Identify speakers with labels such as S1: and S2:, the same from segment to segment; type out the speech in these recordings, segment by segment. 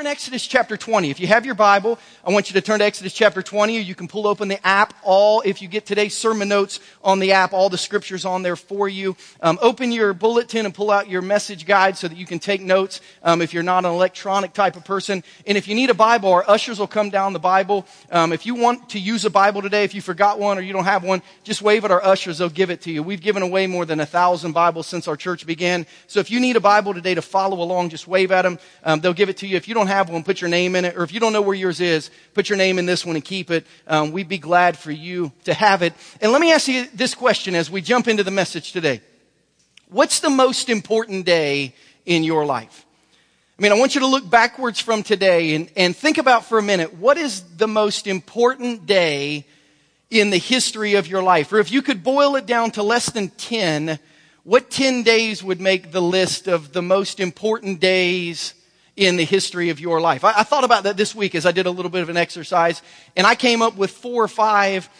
S1: we're in Exodus chapter 20. If you have your Bible, I want you to turn to Exodus chapter 20, or you can pull open the app. All, if you get today's sermon notes on the app, all the scriptures on there for you. Um, open your bulletin and pull out your message guide so that you can take notes um, if you're not an electronic type of person. And if you need a Bible, our ushers will come down the Bible. Um, if you want to use a Bible today, if you forgot one or you don't have one, just wave at our ushers. They'll give it to you. We've given away more than a thousand Bibles since our church began. So if you need a Bible today to follow along, just wave at them. Um, they'll give it to you. If you don't have one, put your name in it. Or if you don't know where yours is, put your name in this one and keep it. Um, we'd be glad for you to have it. And let me ask you this question as we jump into the message today. What's the most important day in your life? I mean, I want you to look backwards from today and, and think about for a minute, what is the most important day in the history of your life? Or if you could boil it down to less than 10, what 10 days would make the list of the most important days in the history of your life. I, I, thought about that this week as I did a little bit of an exercise, and I came up with four or five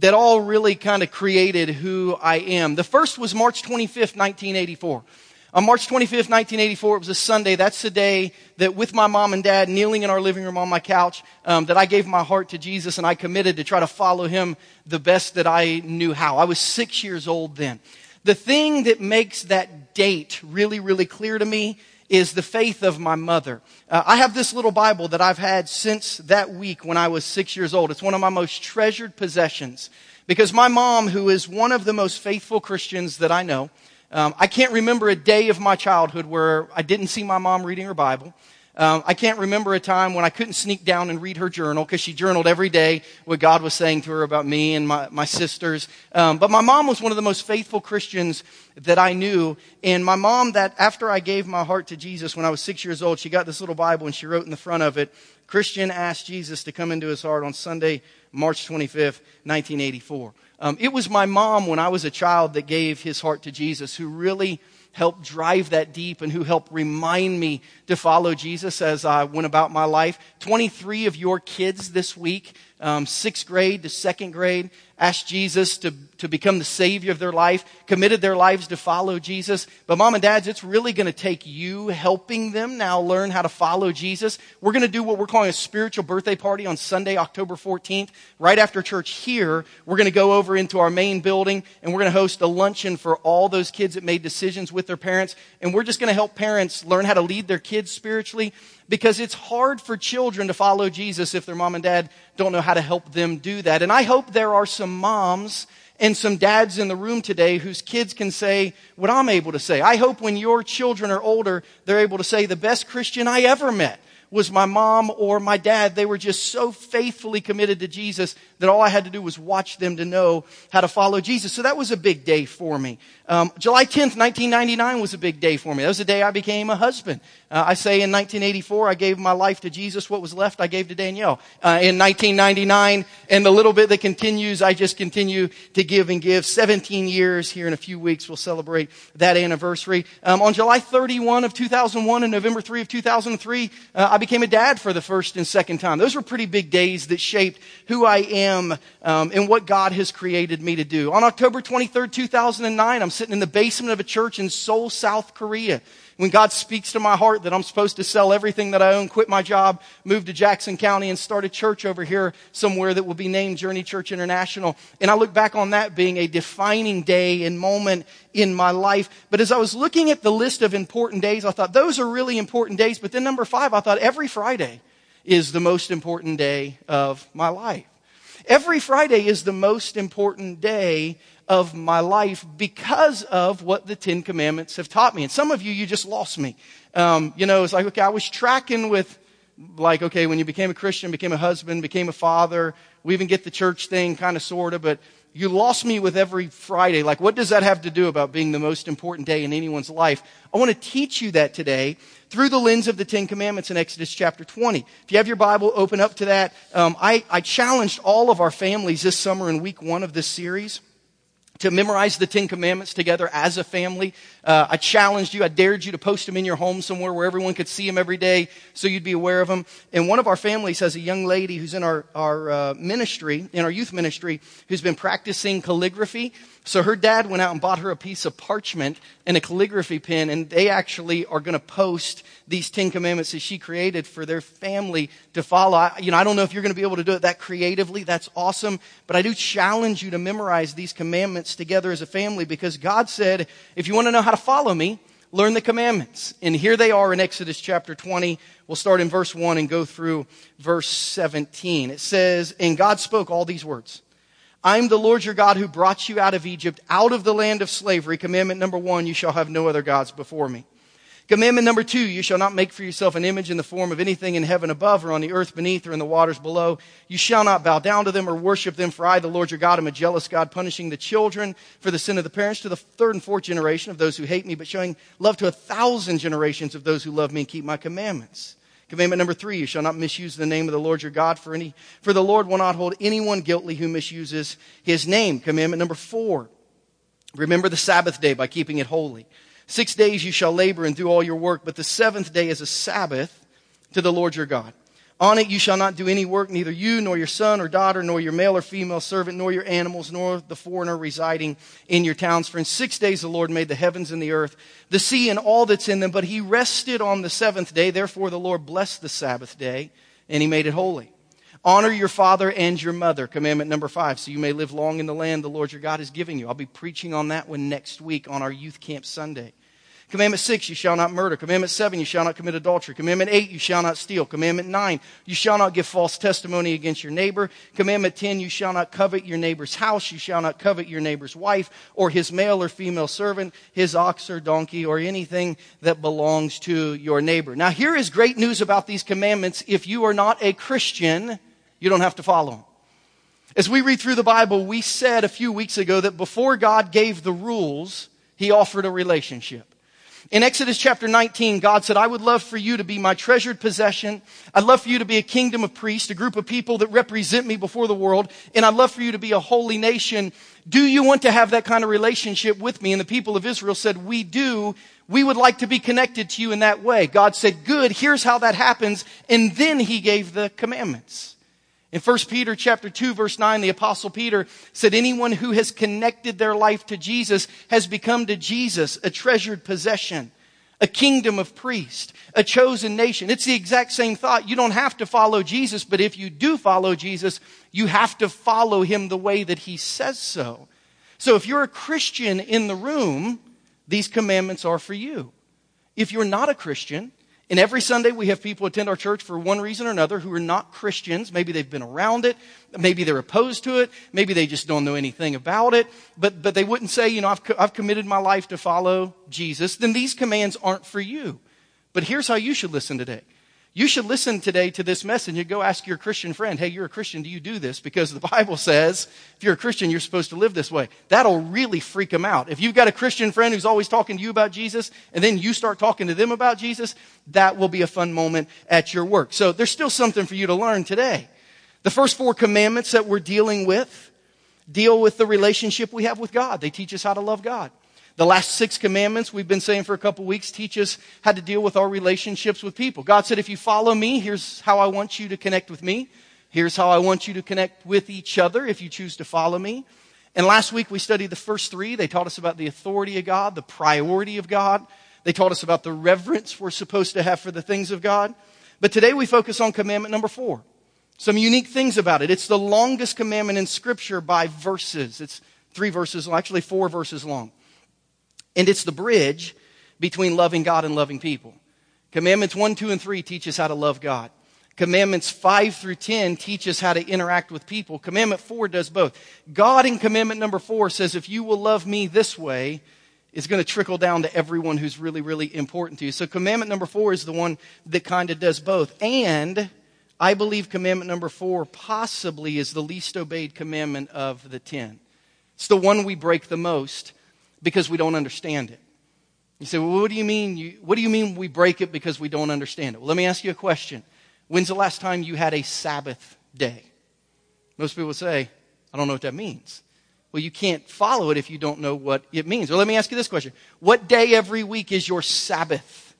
S1: that all really kind of created who I am. The first was March 25th, 1984. On March 25th, 1984, it was a Sunday. That's the day that with my mom and dad kneeling in our living room on my couch, um, that I gave my heart to Jesus and I committed to try to follow him the best that I knew how. I was six years old then. The thing that makes that date really, really clear to me is the faith of my mother. Uh, I have this little Bible that I've had since that week when I was six years old. It's one of my most treasured possessions because my mom, who is one of the most faithful Christians that I know, um, I can't remember a day of my childhood where I didn't see my mom reading her Bible. Um, I can't remember a time when I couldn't sneak down and read her journal because she journaled every day what God was saying to her about me and my, my sisters. Um, but my mom was one of the most faithful Christians that I knew. And my mom, that after I gave my heart to Jesus when I was six years old, she got this little Bible and she wrote in the front of it, Christian asked Jesus to come into his heart on Sunday, March 25th, 1984. Um, it was my mom when I was a child that gave his heart to Jesus who really helped drive that deep and who helped remind me to follow Jesus as I went about my life. 23 of your kids this week, um, sixth grade to second grade, asked Jesus to, to become the Savior of their life, committed their lives to follow Jesus. But mom and dads, it's really going to take you helping them now learn how to follow Jesus. We're going to do what we're calling a spiritual birthday party on Sunday, October 14th. Right after church here, we're going to go over into our main building and we're going to host a luncheon for all those kids that made decisions with their parents. And we're just going to help parents learn how to lead their kids spiritually because it's hard for children to follow Jesus if their mom and dad don't know how to help them do that. And I hope there are some moms and some dads in the room today whose kids can say what I'm able to say. I hope when your children are older, they're able to say the best Christian I ever met was my mom or my dad. They were just so faithfully committed to Jesus that all I had to do was watch them to know how to follow Jesus. So that was a big day for me. Um, July 10th, 1999 was a big day for me. That was the day I became a husband. Uh, I say in 1984, I gave my life to Jesus. What was left, I gave to Danielle. Uh, in 1999, and the little bit that continues, I just continue to give and give. 17 years here in a few weeks, we'll celebrate that anniversary. Um, on July 31 of 2001 and November 3 of 2003, uh, I became a dad for the first and second time. Those were pretty big days that shaped who I am um, and what God has created me to do. On October 23rd, 2009, I'm sitting in the basement of a church in Seoul, South Korea. When God speaks to my heart that I'm supposed to sell everything that I own, quit my job, move to Jackson County and start a church over here somewhere that will be named Journey Church International. And I look back on that being a defining day and moment in my life. But as I was looking at the list of important days, I thought those are really important days. But then number five, I thought every Friday is the most important day of my life. Every Friday is the most important day of my life because of what the Ten Commandments have taught me. And some of you, you just lost me. Um, you know, it's like, okay, I was tracking with, like, okay, when you became a Christian, became a husband, became a father, we even get the church thing kind of sort of, but you lost me with every Friday. Like, what does that have to do about being the most important day in anyone's life? I want to teach you that today through the lens of the Ten Commandments in Exodus chapter 20. If you have your Bible, open up to that. Um, I, I challenged all of our families this summer in week one of this series to memorize the Ten Commandments together as a family. Uh, I challenged you, I dared you to post them in your home somewhere where everyone could see them every day so you'd be aware of them. And one of our families has a young lady who's in our, our uh, ministry, in our youth ministry, who's been practicing calligraphy. So her dad went out and bought her a piece of parchment and a calligraphy pen, and they actually are going to post these Ten Commandments that she created for their family to follow. I, you know, I don't know if you're going to be able to do it that creatively. That's awesome. But I do challenge you to memorize these commandments together as a family because God said, if you want to know how to follow me, learn the commandments. And here they are in Exodus chapter 20. We'll start in verse 1 and go through verse 17. It says, And God spoke all these words. I'm the Lord your God who brought you out of Egypt, out of the land of slavery. Commandment number one, you shall have no other gods before me. Commandment number two, you shall not make for yourself an image in the form of anything in heaven above or on the earth beneath or in the waters below. You shall not bow down to them or worship them, for I, the Lord your God, am a jealous God, punishing the children for the sin of the parents to the third and fourth generation of those who hate me, but showing love to a thousand generations of those who love me and keep my commandments. Commandment number three, you shall not misuse the name of the Lord your God for any, for the Lord will not hold anyone guilty who misuses his name. Commandment number four, remember the Sabbath day by keeping it holy. Six days you shall labor and do all your work, but the seventh day is a Sabbath to the Lord your God. On it you shall not do any work, neither you, nor your son or daughter, nor your male or female servant, nor your animals, nor the foreigner residing in your towns. For in six days the Lord made the heavens and the earth, the sea and all that's in them, but he rested on the seventh day. Therefore the Lord blessed the Sabbath day, and he made it holy. Honor your father and your mother, commandment number five, so you may live long in the land the Lord your God is giving you. I'll be preaching on that one next week on our youth camp Sunday. Commandment six, you shall not murder. Commandment seven, you shall not commit adultery. Commandment eight, you shall not steal. Commandment nine, you shall not give false testimony against your neighbor. Commandment ten, you shall not covet your neighbor's house. You shall not covet your neighbor's wife or his male or female servant, his ox or donkey or anything that belongs to your neighbor. Now here is great news about these commandments. If you are not a Christian, you don't have to follow them. As we read through the Bible, we said a few weeks ago that before God gave the rules, he offered a relationship. In Exodus chapter 19, God said, I would love for you to be my treasured possession. I'd love for you to be a kingdom of priests, a group of people that represent me before the world. And I'd love for you to be a holy nation. Do you want to have that kind of relationship with me? And the people of Israel said, we do. We would like to be connected to you in that way. God said, good. Here's how that happens. And then he gave the commandments. In 1 Peter chapter 2 verse 9, the apostle Peter said, anyone who has connected their life to Jesus has become to Jesus a treasured possession, a kingdom of priests, a chosen nation. It's the exact same thought. You don't have to follow Jesus, but if you do follow Jesus, you have to follow him the way that he says so. So if you're a Christian in the room, these commandments are for you. If you're not a Christian, and every Sunday we have people attend our church for one reason or another who are not Christians. Maybe they've been around it. Maybe they're opposed to it. Maybe they just don't know anything about it. But, but they wouldn't say, you know, I've, I've committed my life to follow Jesus. Then these commands aren't for you. But here's how you should listen today. You should listen today to this message and go ask your Christian friend, hey, you're a Christian, do you do this? Because the Bible says if you're a Christian, you're supposed to live this way. That'll really freak them out. If you've got a Christian friend who's always talking to you about Jesus and then you start talking to them about Jesus, that will be a fun moment at your work. So there's still something for you to learn today. The first four commandments that we're dealing with deal with the relationship we have with God. They teach us how to love God. The last six commandments we've been saying for a couple weeks teach us how to deal with our relationships with people. God said, if you follow me, here's how I want you to connect with me. Here's how I want you to connect with each other if you choose to follow me. And last week we studied the first three. They taught us about the authority of God, the priority of God. They taught us about the reverence we're supposed to have for the things of God. But today we focus on commandment number four. Some unique things about it. It's the longest commandment in scripture by verses. It's three verses, actually four verses long. And it's the bridge between loving God and loving people. Commandments 1, 2, and 3 teach us how to love God. Commandments 5 through 10 teach us how to interact with people. Commandment 4 does both. God in commandment number 4 says, if you will love me this way, it's going to trickle down to everyone who's really, really important to you. So commandment number 4 is the one that kind of does both. And I believe commandment number 4 possibly is the least obeyed commandment of the 10. It's the one we break the most because we don't understand it. You say, well, what do you mean? You, what do you mean we break it because we don't understand it? Well, let me ask you a question. When's the last time you had a Sabbath day? Most people say, I don't know what that means. Well, you can't follow it if you don't know what it means. Well, let me ask you this question. What day every week is your Sabbath?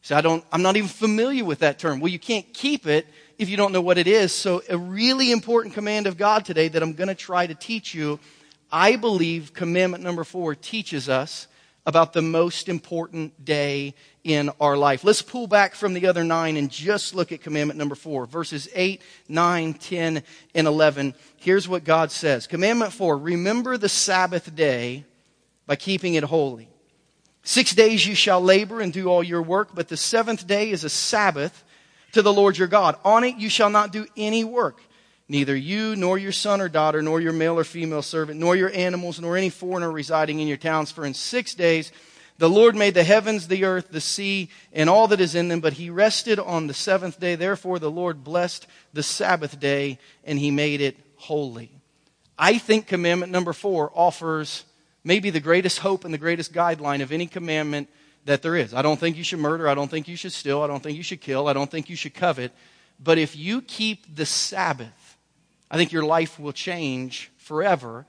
S1: So I don't, I'm not even familiar with that term. Well, you can't keep it if you don't know what it is. So a really important command of God today that I'm going to try to teach you I believe commandment number four teaches us about the most important day in our life. Let's pull back from the other nine and just look at commandment number four, verses 8, 9, 10, and 11. Here's what God says. Commandment four, remember the Sabbath day by keeping it holy. Six days you shall labor and do all your work, but the seventh day is a Sabbath to the Lord your God. On it you shall not do any work Neither you, nor your son or daughter, nor your male or female servant, nor your animals, nor any foreigner residing in your towns. For in six days the Lord made the heavens, the earth, the sea, and all that is in them, but he rested on the seventh day. Therefore the Lord blessed the Sabbath day, and he made it holy. I think commandment number four offers maybe the greatest hope and the greatest guideline of any commandment that there is. I don't think you should murder. I don't think you should steal. I don't think you should kill. I don't think you should covet. But if you keep the Sabbath, I think your life will change forever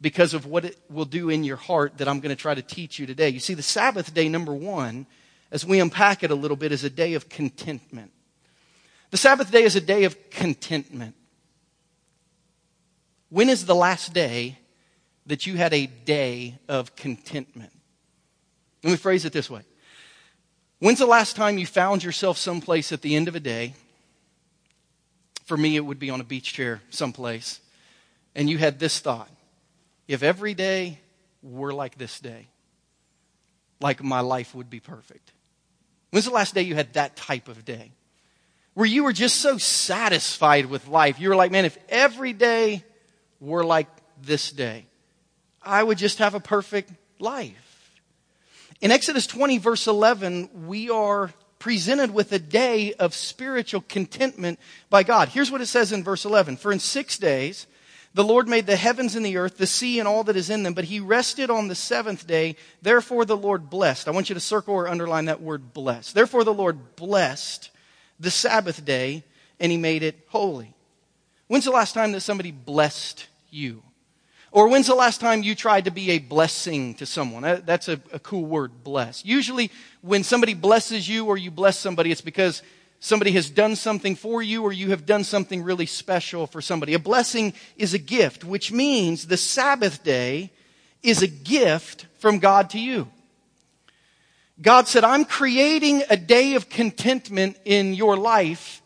S1: because of what it will do in your heart that I'm going to try to teach you today. You see, the Sabbath day, number one, as we unpack it a little bit, is a day of contentment. The Sabbath day is a day of contentment. When is the last day that you had a day of contentment? Let me phrase it this way. When's the last time you found yourself someplace at the end of a day for me, it would be on a beach chair someplace. And you had this thought if every day were like this day, like my life would be perfect. When's the last day you had that type of day? Where you were just so satisfied with life. You were like, man, if every day were like this day, I would just have a perfect life. In Exodus 20, verse 11, we are presented with a day of spiritual contentment by God. Here's what it says in verse 11 For in six days the Lord made the heavens and the earth, the sea and all that is in them, but he rested on the seventh day. Therefore the Lord blessed. I want you to circle or underline that word blessed. Therefore the Lord blessed the Sabbath day and he made it holy. When's the last time that somebody blessed you? Or when's the last time you tried to be a blessing to someone? That's a, a, cool word, bless. Usually, when somebody blesses you or you bless somebody, it's because somebody has done something for you or you have done something really special for somebody. A blessing is a gift, which means the Sabbath day is a gift from God to you. God said, I'm creating a day of contentment in your life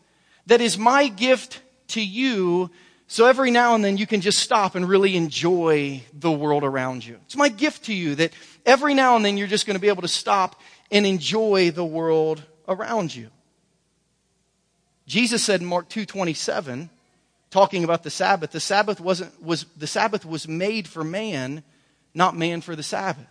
S1: that is my gift to you so every now and then you can just stop and really enjoy the world around you. It's my gift to you that every now and then you're just going to be able to stop and enjoy the world around you. Jesus said in Mark 2:27 talking about the Sabbath, the Sabbath wasn't was the Sabbath was made for man, not man for the Sabbath.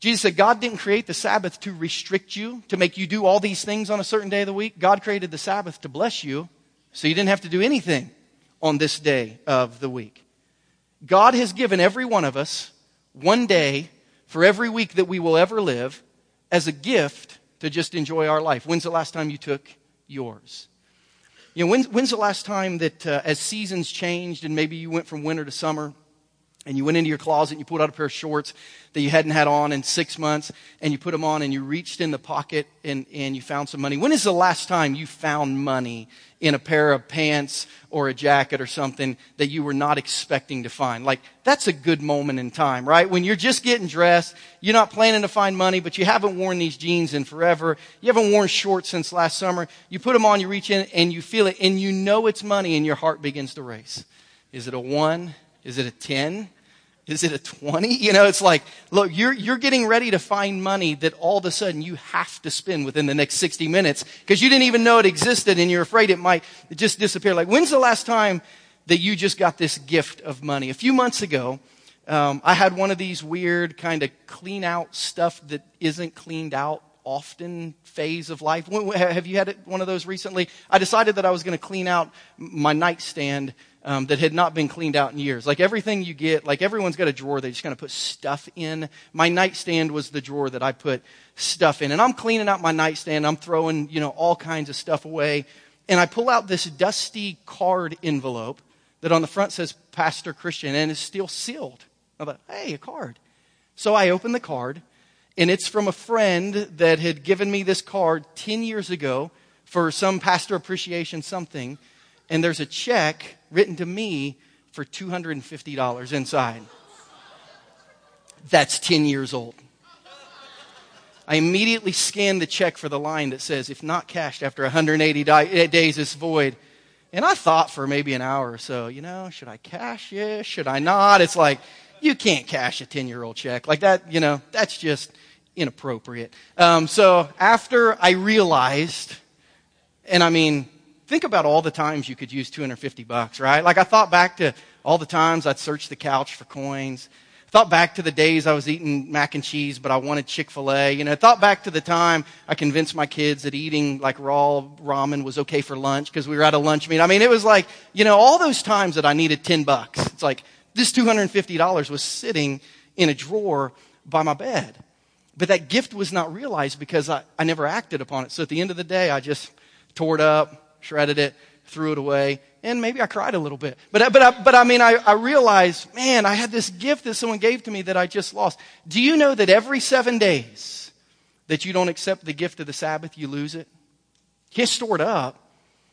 S1: Jesus said God didn't create the Sabbath to restrict you, to make you do all these things on a certain day of the week. God created the Sabbath to bless you, so you didn't have to do anything on this day of the week. God has given every one of us one day for every week that we will ever live as a gift to just enjoy our life. When's the last time you took yours? You know, when's, when's the last time that uh, as seasons changed and maybe you went from winter to summer and you went into your closet and you pulled out a pair of shorts that you hadn't had on in six months and you put them on and you reached in the pocket and, and you found some money. When is the last time you found money in a pair of pants or a jacket or something that you were not expecting to find? Like, that's a good moment in time, right? When you're just getting dressed, you're not planning to find money, but you haven't worn these jeans in forever. You haven't worn shorts since last summer. You put them on, you reach in and you feel it and you know it's money and your heart begins to race. Is it a one? Is it a 10? Is it a 20? You know, it's like, look, you're, you're getting ready to find money that all of a sudden you have to spend within the next 60 minutes because you didn't even know it existed and you're afraid it might just disappear. Like, when's the last time that you just got this gift of money? A few months ago, um, I had one of these weird kind of clean out stuff that isn't cleaned out often phase of life. Have you had one of those recently? I decided that I was going to clean out my nightstand um, that had not been cleaned out in years. Like everything you get, like everyone's got a drawer they just kind of put stuff in. My nightstand was the drawer that I put stuff in. And I'm cleaning out my nightstand. I'm throwing, you know, all kinds of stuff away. And I pull out this dusty card envelope that on the front says Pastor Christian and is still sealed. I thought, hey, a card. So I open the card and it's from a friend that had given me this card 10 years ago for some pastor appreciation something. And there's a check written to me for $250 inside. that's 10 years old. I immediately scanned the check for the line that says, if not cashed after 180 days, it's void. And I thought for maybe an hour or so, you know, should I cash it? Should I not? It's like, you can't cash a 10 year old check. Like that, you know, that's just inappropriate. Um, so after I realized, and I mean, think about all the times you could use 250 bucks, right? Like I thought back to all the times I'd search the couch for coins. Thought back to the days I was eating mac and cheese, but I wanted Chick-fil-A. You know, thought back to the time I convinced my kids that eating like raw ramen was okay for lunch because we were at a lunch meet. I mean, it was like, you know, all those times that I needed 10 bucks. It's like this $250 was sitting in a drawer by my bed. But that gift was not realized because I, I never acted upon it. So at the end of the day, I just tore it up, shredded it, threw it away, and maybe I cried a little bit. But, but, I, but I mean, I, I realized, man, I had this gift that someone gave to me that I just lost. Do you know that every seven days that you don't accept the gift of the Sabbath, you lose it? You can't store it up.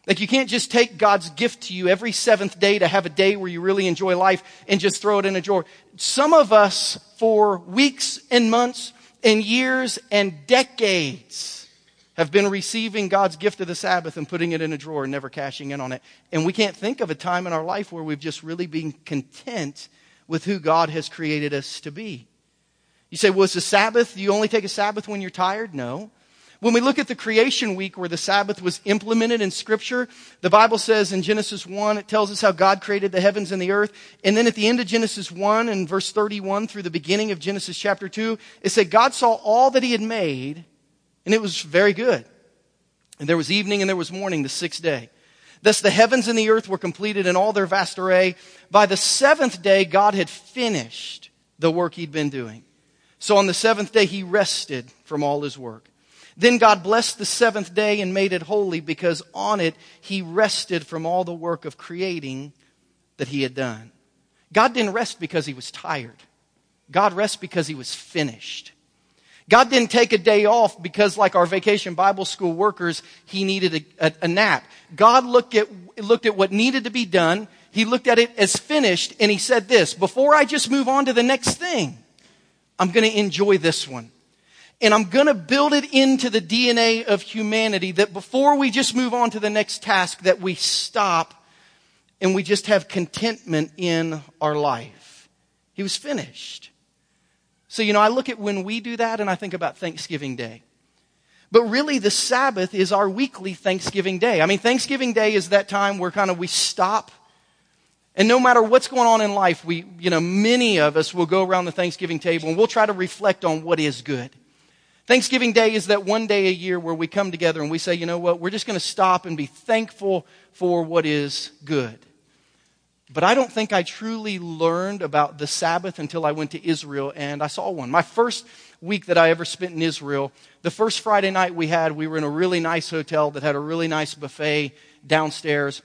S1: Like you can't just take God's gift to you every seventh day to have a day where you really enjoy life and just throw it in a drawer. Some of us, for weeks and months and years and decades, have been receiving God's gift of the Sabbath and putting it in a drawer and never cashing in on it. And we can't think of a time in our life where we've just really been content with who God has created us to be. You say, well, it's a Sabbath. You only take a Sabbath when you're tired? No. When we look at the creation week where the Sabbath was implemented in scripture, the Bible says in Genesis 1, it tells us how God created the heavens and the earth. And then at the end of Genesis 1 and verse 31 through the beginning of Genesis chapter 2, it said God saw all that he had made and it was very good. And there was evening and there was morning the sixth day. Thus the heavens and the earth were completed in all their vast array. By the seventh day, God had finished the work he'd been doing. So on the seventh day, he rested from all his work. Then God blessed the seventh day and made it holy because on it he rested from all the work of creating that he had done. God didn't rest because he was tired. God rested because he was finished. God didn't take a day off because, like our vacation Bible school workers, he needed a, a, a, nap. God looked at, looked at what needed to be done. He looked at it as finished and he said this, before I just move on to the next thing, I'm going to enjoy this one. And I'm going to build it into the DNA of humanity that before we just move on to the next task, that we stop and we just have contentment in our life. He was finished. So, you know, I look at when we do that and I think about Thanksgiving Day. But really, the Sabbath is our weekly Thanksgiving Day. I mean, Thanksgiving Day is that time where kind of we stop. And no matter what's going on in life, we, you know, many of us will go around the Thanksgiving table and we'll try to reflect on what is good. Thanksgiving Day is that one day a year where we come together and we say, you know what, we're just going to stop and be thankful for what is good. But I don't think I truly learned about the Sabbath until I went to Israel and I saw one. My first week that I ever spent in Israel, the first Friday night we had, we were in a really nice hotel that had a really nice buffet downstairs.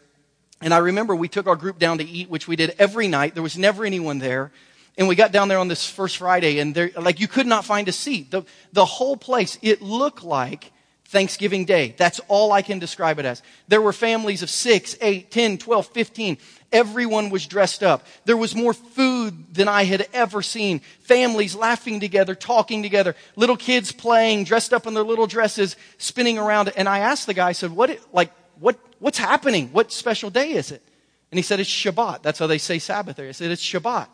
S1: And I remember we took our group down to eat, which we did every night. There was never anyone there. And we got down there on this first Friday and there, like you could not find a seat. The, the whole place, it looked like Thanksgiving Day. That's all I can describe it as. There were families of 6, 8, 10, 12, 15. Everyone was dressed up. There was more food than I had ever seen. Families laughing together, talking together, little kids playing, dressed up in their little dresses, spinning around. And I asked the guy, I said, what, like, what, what's happening? What special day is it? And he said, it's Shabbat. That's how they say Sabbath there. I said, it's Shabbat.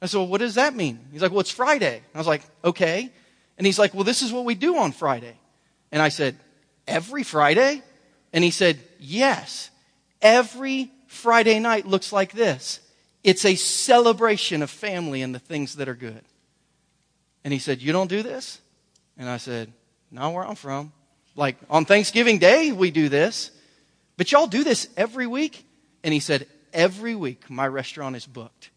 S1: I said, well, what does that mean? He's like, well, it's Friday. I was like, okay. And he's like, well, this is what we do on Friday. And I said, Every Friday? And he said, Yes. Every Friday night looks like this it's a celebration of family and the things that are good. And he said, You don't do this? And I said, Not where I'm from. Like on Thanksgiving Day, we do this. But y'all do this every week? And he said, Every week my restaurant is booked.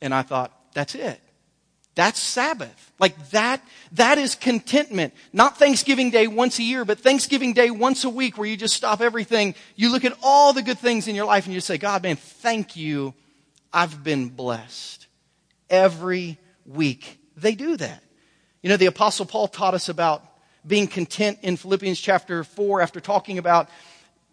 S1: And I thought, That's it. That's Sabbath. Like that, that is contentment. Not Thanksgiving Day once a year, but Thanksgiving Day once a week where you just stop everything. You look at all the good things in your life and you say, God, man, thank you. I've been blessed. Every week they do that. You know, the apostle Paul taught us about being content in Philippians chapter 4 after talking about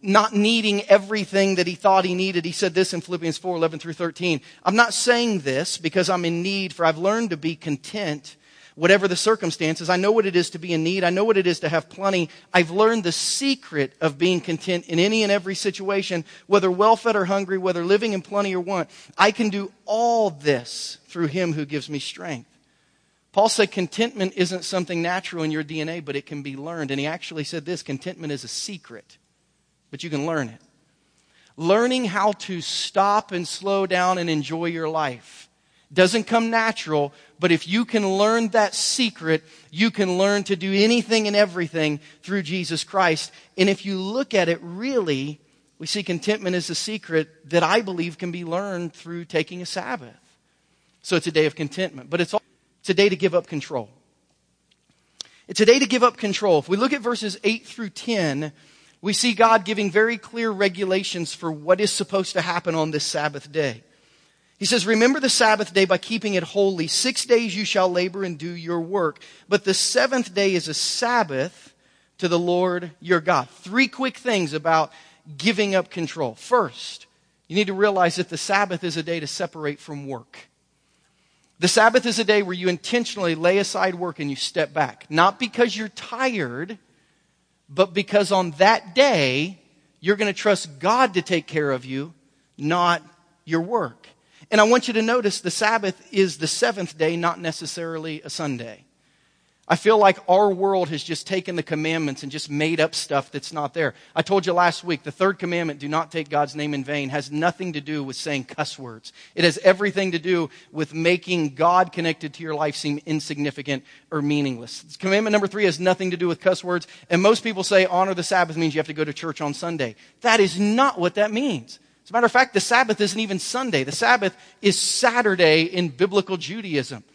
S1: not needing everything that he thought he needed. He said this in Philippians 4 11 through 13. I'm not saying this because I'm in need, for I've learned to be content whatever the circumstances. I know what it is to be in need. I know what it is to have plenty. I've learned the secret of being content in any and every situation, whether well fed or hungry, whether living in plenty or want. I can do all this through him who gives me strength. Paul said contentment isn't something natural in your DNA, but it can be learned. And he actually said this contentment is a secret but you can learn it. Learning how to stop and slow down and enjoy your life doesn't come natural, but if you can learn that secret, you can learn to do anything and everything through Jesus Christ. And if you look at it really, we see contentment as a secret that I believe can be learned through taking a Sabbath. So it's a day of contentment, but it's, it's a day to give up control. It's a day to give up control. If we look at verses 8 through 10, we see God giving very clear regulations for what is supposed to happen on this Sabbath day. He says, Remember the Sabbath day by keeping it holy. Six days you shall labor and do your work. But the seventh day is a Sabbath to the Lord your God. Three quick things about giving up control. First, you need to realize that the Sabbath is a day to separate from work. The Sabbath is a day where you intentionally lay aside work and you step back. Not because you're tired but because on that day, you're going to trust God to take care of you, not your work. And I want you to notice the Sabbath is the seventh day, not necessarily a Sunday. I feel like our world has just taken the commandments and just made up stuff that's not there. I told you last week, the third commandment, do not take God's name in vain, has nothing to do with saying cuss words. It has everything to do with making God connected to your life seem insignificant or meaningless. Commandment number three has nothing to do with cuss words. And most people say honor the Sabbath means you have to go to church on Sunday. That is not what that means. As a matter of fact, the Sabbath isn't even Sunday. The Sabbath is Saturday in biblical Judaism.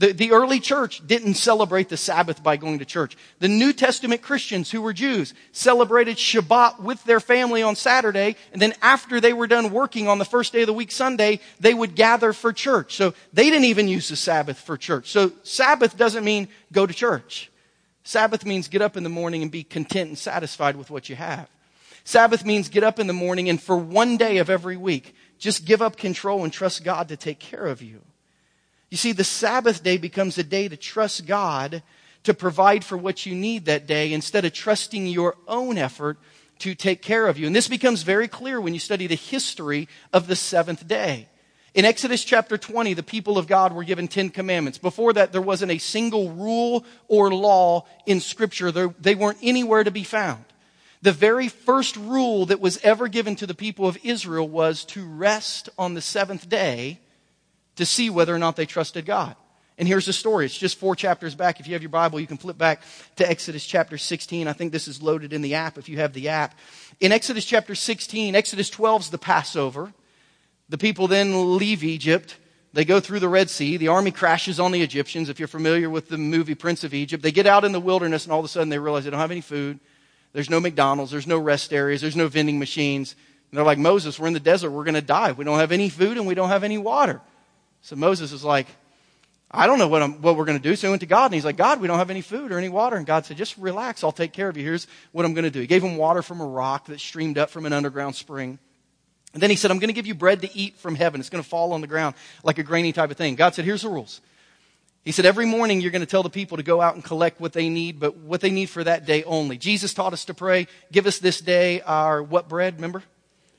S1: The, the early church didn't celebrate the Sabbath by going to church. The New Testament Christians who were Jews celebrated Shabbat with their family on Saturday, and then after they were done working on the first day of the week, Sunday, they would gather for church. So they didn't even use the Sabbath for church. So Sabbath doesn't mean go to church. Sabbath means get up in the morning and be content and satisfied with what you have. Sabbath means get up in the morning and for one day of every week, just give up control and trust God to take care of you. You see, the Sabbath day becomes a day to trust God to provide for what you need that day instead of trusting your own effort to take care of you. And this becomes very clear when you study the history of the seventh day. In Exodus chapter 20, the people of God were given 10 commandments. Before that, there wasn't a single rule or law in scripture. they weren't anywhere to be found. The very first rule that was ever given to the people of Israel was to rest on the seventh day to see whether or not they trusted God. And here's the story. It's just four chapters back. If you have your Bible, you can flip back to Exodus chapter 16. I think this is loaded in the app if you have the app. In Exodus chapter 16, Exodus 12 is the Passover. The people then leave Egypt. They go through the Red Sea. The army crashes on the Egyptians. If you're familiar with the movie Prince of Egypt, they get out in the wilderness and all of a sudden they realize they don't have any food. There's no McDonald's. There's no rest areas. There's no vending machines. And they're like, Moses, we're in the desert. We're going to die. We don't have any food and we don't have any water. So Moses is like, I don't know what, I'm, what we're going to do. So he went to God and he's like, God, we don't have any food or any water. And God said, just relax. I'll take care of you. Here's what I'm going to do. He gave him water from a rock that streamed up from an underground spring. And then he said, I'm going to give you bread to eat from heaven. It's going to fall on the ground like a grainy type of thing. God said, here's the rules. He said, every morning you're going to tell the people to go out and collect what they need, but what they need for that day only. Jesus taught us to pray, give us this day our what bread, remember?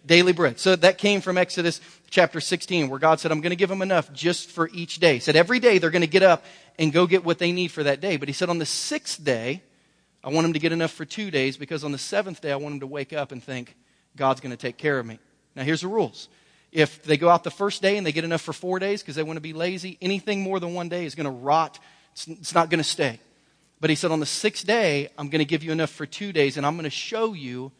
S1: Daily bread. So that came from Exodus chapter 16, where God said, I'm going to give them enough just for each day. He said every day they're going to get up and go get what they need for that day. But he said on the sixth day, I want them to get enough for two days because on the seventh day, I want them to wake up and think, God's going to take care of me. Now here's the rules. If they go out the first day and they get enough for four days because they want to be lazy, anything more than one day is going to rot. It's, it's not going to stay. But he said, on the sixth day, I'm going to give you enough for two days and I'm going to show you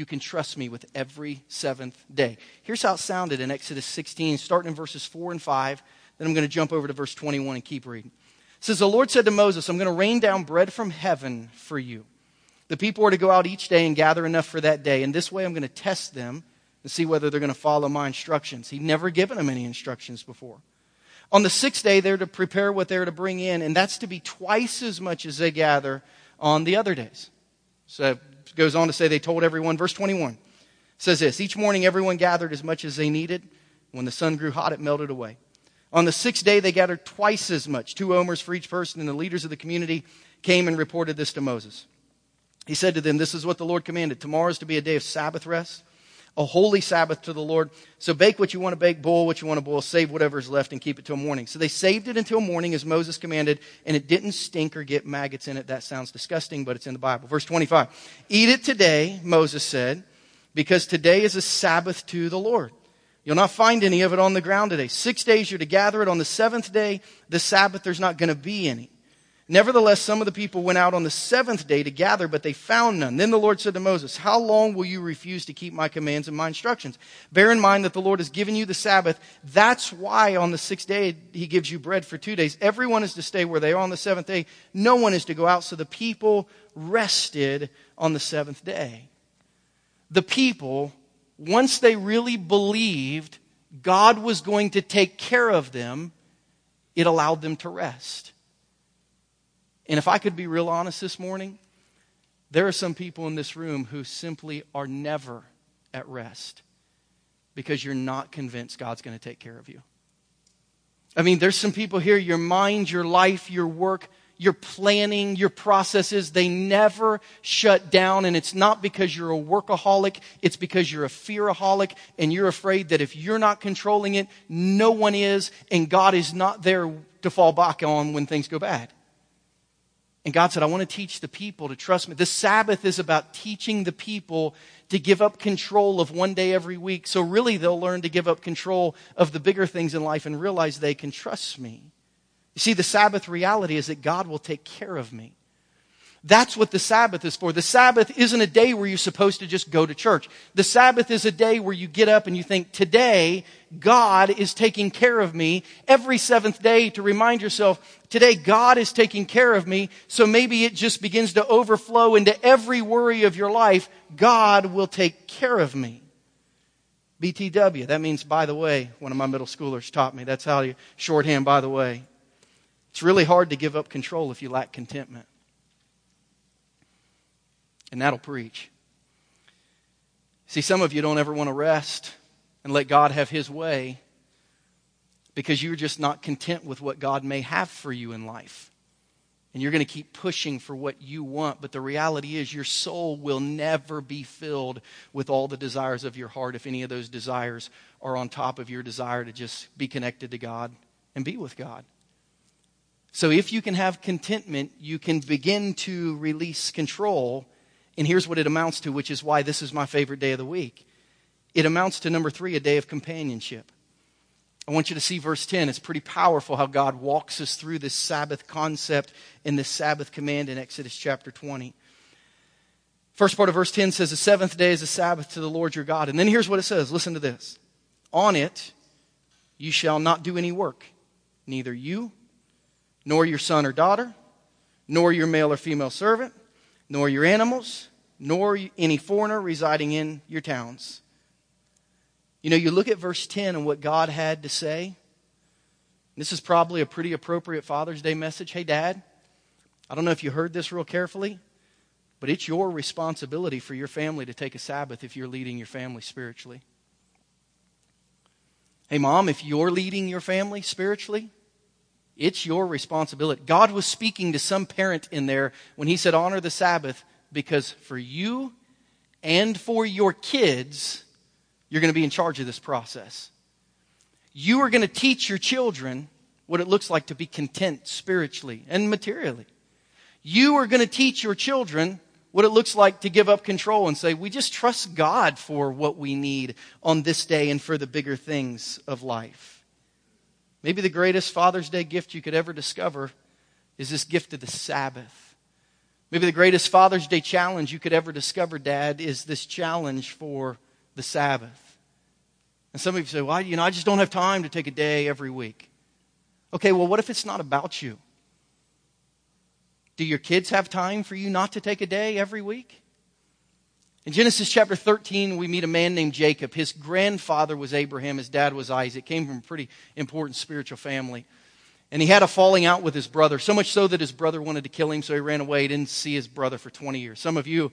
S1: you can trust me with every seventh day. Here's how it sounded in Exodus 16, starting in verses 4 and 5. Then I'm going to jump over to verse 21 and keep reading. It says, The Lord said to Moses, I'm going to rain down bread from heaven for you. The people are to go out each day and gather enough for that day. And this way I'm going to test them and see whether they're going to follow my instructions. He'd never given them any instructions before. On the sixth day, they're to prepare what they're to bring in, and that's to be twice as much as they gather on the other days. So goes on to say they told everyone, verse 21, says this Each morning, everyone gathered as much as they needed. When the sun grew hot, it melted away. On the sixth day, they gathered twice as much, two omers for each person, and the leaders of the community came and reported this to Moses. He said to them, This is what the Lord commanded. Tomorrow is to be a day of Sabbath rest, a holy Sabbath to the Lord. So bake what you want to bake, boil what you want to boil, save whatever is left, and keep it till morning. So they saved it until morning as Moses commanded, and it didn't stink or get maggots in it. That sounds disgusting, but it's in the Bible. Verse 25. Eat it today, Moses said, because today is a Sabbath to the Lord. You'll not find any of it on the ground today. Six days you're to gather it. On the seventh day, the Sabbath, there's not going to be any. Nevertheless, some of the people went out on the seventh day to gather, but they found none. Then the Lord said to Moses, How long will you refuse to keep my commands and my instructions? Bear in mind that the Lord has given you the Sabbath. That's why on the sixth day he gives you bread for two days. Everyone is to stay where they are on the seventh day. No one is to go out. So the people rested on the seventh day. The people, once they really believed God was going to take care of them, it allowed them to rest. And if I could be real honest this morning, there are some people in this room who simply are never at rest because you're not convinced God's going to take care of you. I mean, there's some people here, your mind, your life, your work, your planning, your processes, they never shut down. And it's not because you're a workaholic, it's because you're a fearaholic and you're afraid that if you're not controlling it, no one is, and God is not there to fall back on when things go bad. And God said, I want to teach the people to trust me. The Sabbath is about teaching the people to give up control of one day every week. So really they'll learn to give up control of the bigger things in life and realize they can trust me. You see, the Sabbath reality is that God will take care of me. That's what the Sabbath is for. The Sabbath isn't a day where you're supposed to just go to church. The Sabbath is a day where you get up and you think, today, God is taking care of me. Every seventh day to remind yourself, today, God is taking care of me. So maybe it just begins to overflow into every worry of your life. God will take care of me. BTW, that means, by the way, one of my middle schoolers taught me. That's how you shorthand, by the way. It's really hard to give up control if you lack contentment and that'll preach. See, some of you don't ever want to rest and let God have His way because you're just not content with what God may have for you in life. And you're going to keep pushing for what you want. But the reality is, your soul will never be filled with all the desires of your heart if any of those desires are on top of your desire to just be connected to God and be with God. So, if you can have contentment, you can begin to release control and here's what it amounts to, which is why this is my favorite day of the week. It amounts to number three, a day of companionship. I want you to see verse 10. It's pretty powerful how God walks us through this Sabbath concept in this Sabbath command in Exodus chapter 20. First part of verse 10 says, The seventh day is a Sabbath to the Lord your God. And then here's what it says listen to this. On it you shall not do any work, neither you, nor your son or daughter, nor your male or female servant, nor your animals, nor any foreigner residing in your towns. You know, you look at verse 10 and what God had to say. This is probably a pretty appropriate Father's Day message. Hey, Dad, I don't know if you heard this real carefully, but it's your responsibility for your family to take a Sabbath if you're leading your family spiritually. Hey, Mom, if you're leading your family spiritually, it's your responsibility. God was speaking to some parent in there when He said, Honor the Sabbath because for you and for your kids, you're going to be in charge of this process. You are going to teach your children what it looks like to be content spiritually and materially. You are going to teach your children what it looks like to give up control and say, we just trust God for what we need on this day and for the bigger things of life. Maybe the greatest Father's Day gift you could ever discover is this gift of the Sabbath. Maybe the greatest Father's Day challenge you could ever discover, Dad, is this challenge for the Sabbath. And some of you say, well, you know, I just don't have time to take a day every week. Okay, well, what if it's not about you? Do your kids have time for you not to take a day every week? In Genesis chapter 13, we meet a man named Jacob. His grandfather was Abraham, his dad was Isaac. Came from a pretty important spiritual family. And he had a falling out with his brother, so much so that his brother wanted to kill him, so he ran away. He didn't see his brother for 20 years. Some of you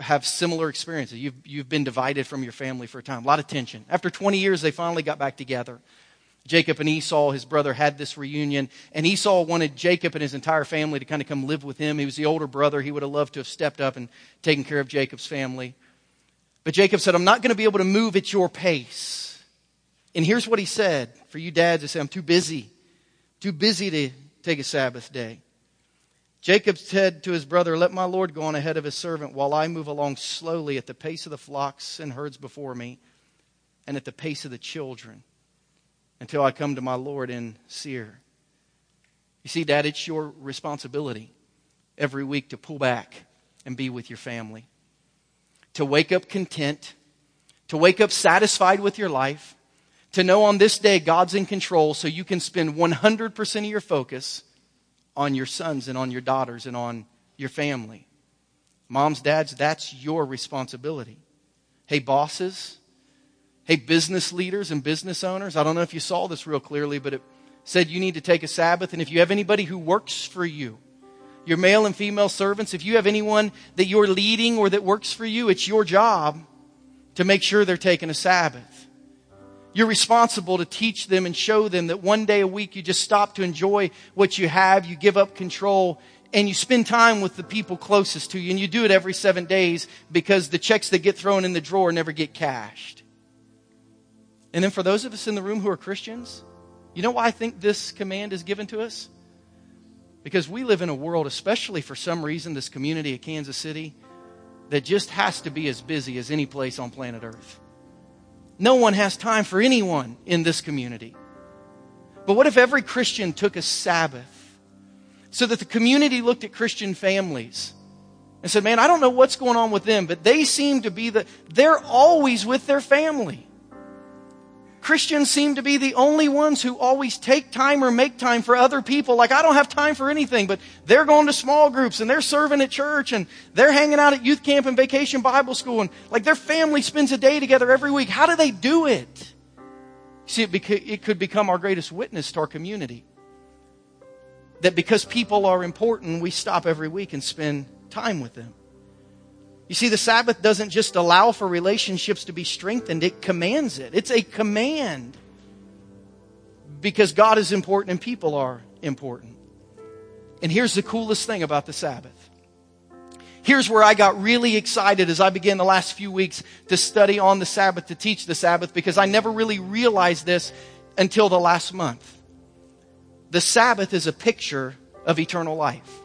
S1: have similar experiences. You've, you've been divided from your family for a time, a lot of tension. After 20 years, they finally got back together. Jacob and Esau, his brother, had this reunion, and Esau wanted Jacob and his entire family to kind of come live with him. He was the older brother. He would have loved to have stepped up and taken care of Jacob's family. But Jacob said, I'm not going to be able to move at your pace. And here's what he said for you dads to say, I'm too busy, too busy to take a Sabbath day. Jacob said to his brother, Let my Lord go on ahead of his servant while I move along slowly at the pace of the flocks and herds before me and at the pace of the children until I come to my Lord in Seir. You see, Dad, it's your responsibility every week to pull back and be with your family, to wake up content, to wake up satisfied with your life, to know on this day God's in control so you can spend 100% of your focus on your sons and on your daughters and on your family. Moms, dads, that's your responsibility. Hey, bosses, Hey, business leaders and business owners, I don't know if you saw this real clearly, but it said you need to take a Sabbath. And if you have anybody who works for you, your male and female servants, if you have anyone that you're leading or that works for you, it's your job to make sure they're taking a Sabbath. You're responsible to teach them and show them that one day a week you just stop to enjoy what you have, you give up control, and you spend time with the people closest to you. And you do it every seven days because the checks that get thrown in the drawer never get cashed. And then for those of us in the room who are Christians, you know why I think this command is given to us? Because we live in a world, especially for some reason, this community of Kansas City, that just has to be as busy as any place on planet Earth. No one has time for anyone in this community. But what if every Christian took a Sabbath so that the community looked at Christian families and said, Man, I don't know what's going on with them, but they seem to be the, they're always with their family. Christians seem to be the only ones who always take time or make time for other people. Like, I don't have time for anything, but they're going to small groups and they're serving at church and they're hanging out at youth camp and vacation Bible school and like their family spends a day together every week. How do they do it? See, it, beca- it could become our greatest witness to our community. That because people are important, we stop every week and spend time with them. You see, the Sabbath doesn't just allow for relationships to be strengthened, it commands it. It's a command. Because God is important and people are important. And here's the coolest thing about the Sabbath. Here's where I got really excited as I began the last few weeks to study on the Sabbath, to teach the Sabbath, because I never really realized this until the last month. The Sabbath is a picture of eternal life.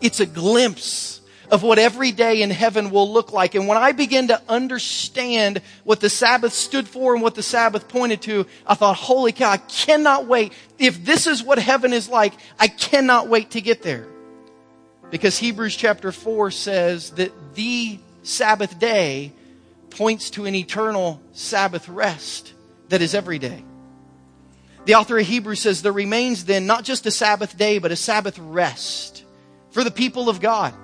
S1: It's a glimpse of what every day in heaven will look like. And when I began to understand what the Sabbath stood for and what the Sabbath pointed to, I thought, holy cow, I cannot wait. If this is what heaven is like, I cannot wait to get there. Because Hebrews chapter 4 says that the Sabbath day points to an eternal Sabbath rest that is every day. The author of Hebrews says there remains then not just a Sabbath day, but a Sabbath rest for the people of God.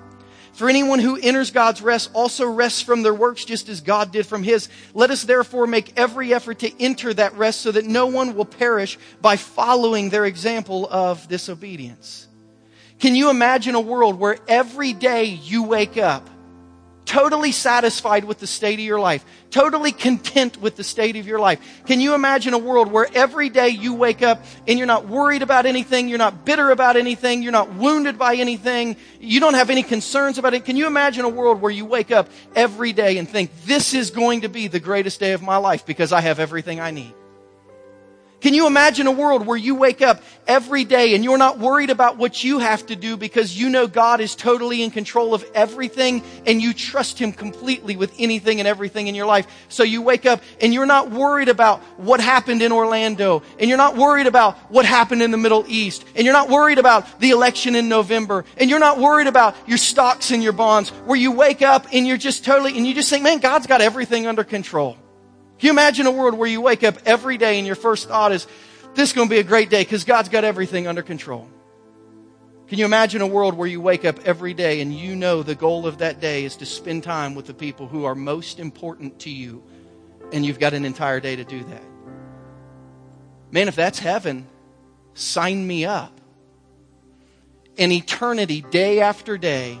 S1: For anyone who enters God's rest also rests from their works just as God did from his. Let us therefore make every effort to enter that rest so that no one will perish by following their example of disobedience. Can you imagine a world where every day you wake up totally satisfied with the state of your life, totally content with the state of your life. Can you imagine a world where every day you wake up and you're not worried about anything, you're not bitter about anything, you're not wounded by anything, you don't have any concerns about it? Can you imagine a world where you wake up every day and think, this is going to be the greatest day of my life because I have everything I need? Can you imagine a world where you wake up every day and you're not worried about what you have to do because you know God is totally in control of everything and you trust Him completely with anything and everything in your life? So you wake up and you're not worried about what happened in Orlando and you're not worried about what happened in the Middle East and you're not worried about the election in November and you're not worried about your stocks and your bonds where you wake up and you're just totally, and you just think, man, God's got everything under control. Can you imagine a world where you wake up every day and your first thought is, this is going to be a great day because God's got everything under control? Can you imagine a world where you wake up every day and you know the goal of that day is to spend time with the people who are most important to you and you've got an entire day to do that? Man, if that's heaven, sign me up. An eternity, day after day,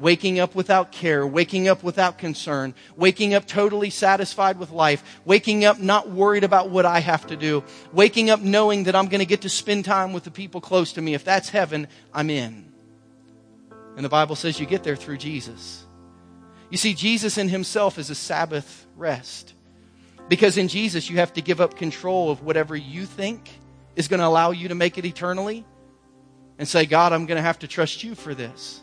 S1: waking up without care, waking up without concern, waking up totally satisfied with life, waking up not worried about what I have to do, waking up knowing that I'm going to get to spend time with the people close to me. If that's heaven, I'm in. And the Bible says you get there through Jesus. You see, Jesus in himself is a Sabbath rest. Because in Jesus, you have to give up control of whatever you think is going to allow you to make it eternally and say, God, I'm going to have to trust you for this.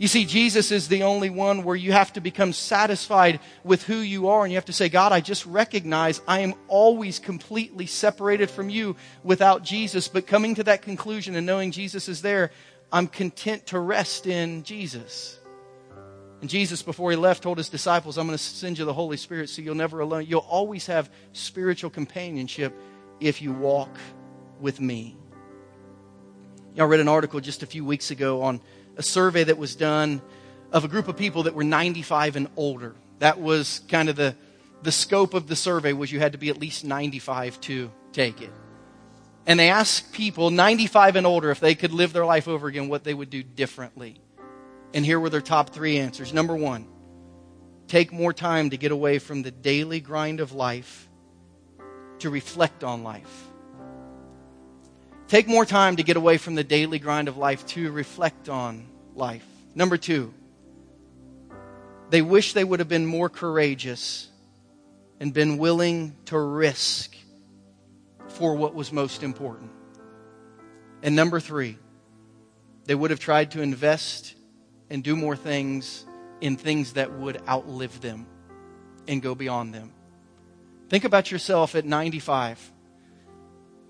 S1: You see, Jesus is the only one where you have to become satisfied with who you are and you have to say, God, I just recognize I am always completely separated from you without Jesus. But coming to that conclusion and knowing Jesus is there, I'm content to rest in Jesus. And Jesus, before he left, told his disciples, I'm going to send you the Holy Spirit so you'll never alone. You'll always have spiritual companionship if you walk with me. I read an article just a few weeks ago on a survey that was done of a group of people that were 95 and older. That was kind of the, the scope of the survey was you had to be at least 95 to take it. And they asked people 95 and older if they could live their life over again, what they would do differently. And here were their top three answers. Number one, take more time to get away from the daily grind of life to reflect on life. Take more time to get away from the daily grind of life to reflect on life. Number two, they wish they would have been more courageous and been willing to risk for what was most important. And number three, they would have tried to invest and do more things in things that would outlive them and go beyond them. Think about yourself at 95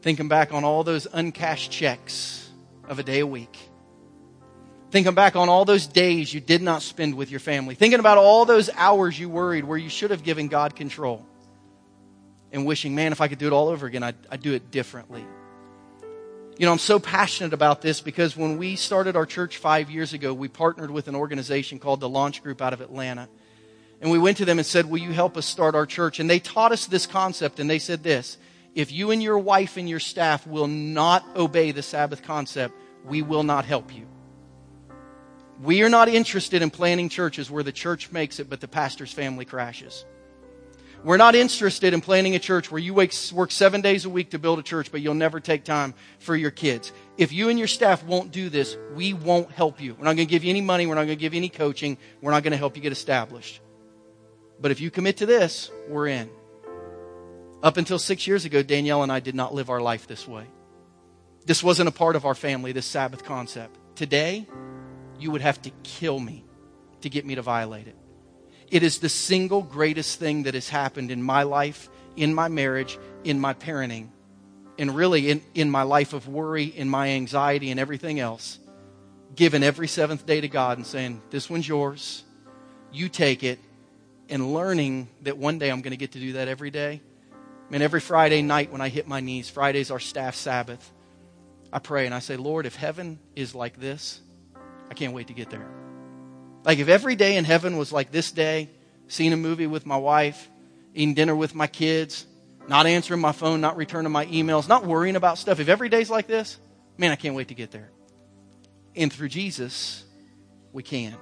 S1: Thinking back on all those uncashed checks of a day a week. Thinking back on all those days you did not spend with your family. Thinking about all those hours you worried where you should have given God control. And wishing, man, if I could do it all over again, I'd, I'd do it differently. You know, I'm so passionate about this because when we started our church five years ago, we partnered with an organization called the Launch Group out of Atlanta. And we went to them and said, Will you help us start our church? And they taught us this concept, and they said this if you and your wife and your staff will not obey the Sabbath concept, we will not help you. We are not interested in planning churches where the church makes it, but the pastor's family crashes. We're not interested in planning a church where you work seven days a week to build a church, but you'll never take time for your kids. If you and your staff won't do this, we won't help you. We're not going to give you any money. We're not going to give you any coaching. We're not going to help you get established. But if you commit to this, we're in. Up until six years ago, Danielle and I did not live our life this way. This wasn't a part of our family, this Sabbath concept. Today, you would have to kill me to get me to violate it. It is the single greatest thing that has happened in my life, in my marriage, in my parenting, and really in, in my life of worry, in my anxiety, and everything else. Giving every seventh day to God and saying, This one's yours. You take it. And learning that one day I'm going to get to do that every day Man, every Friday night when I hit my knees, Friday's our staff Sabbath, I pray and I say, Lord, if heaven is like this, I can't wait to get there. Like if every day in heaven was like this day, seeing a movie with my wife, eating dinner with my kids, not answering my phone, not returning my emails, not worrying about stuff. If every day's like this, man, I can't wait to get there. And through Jesus, we can.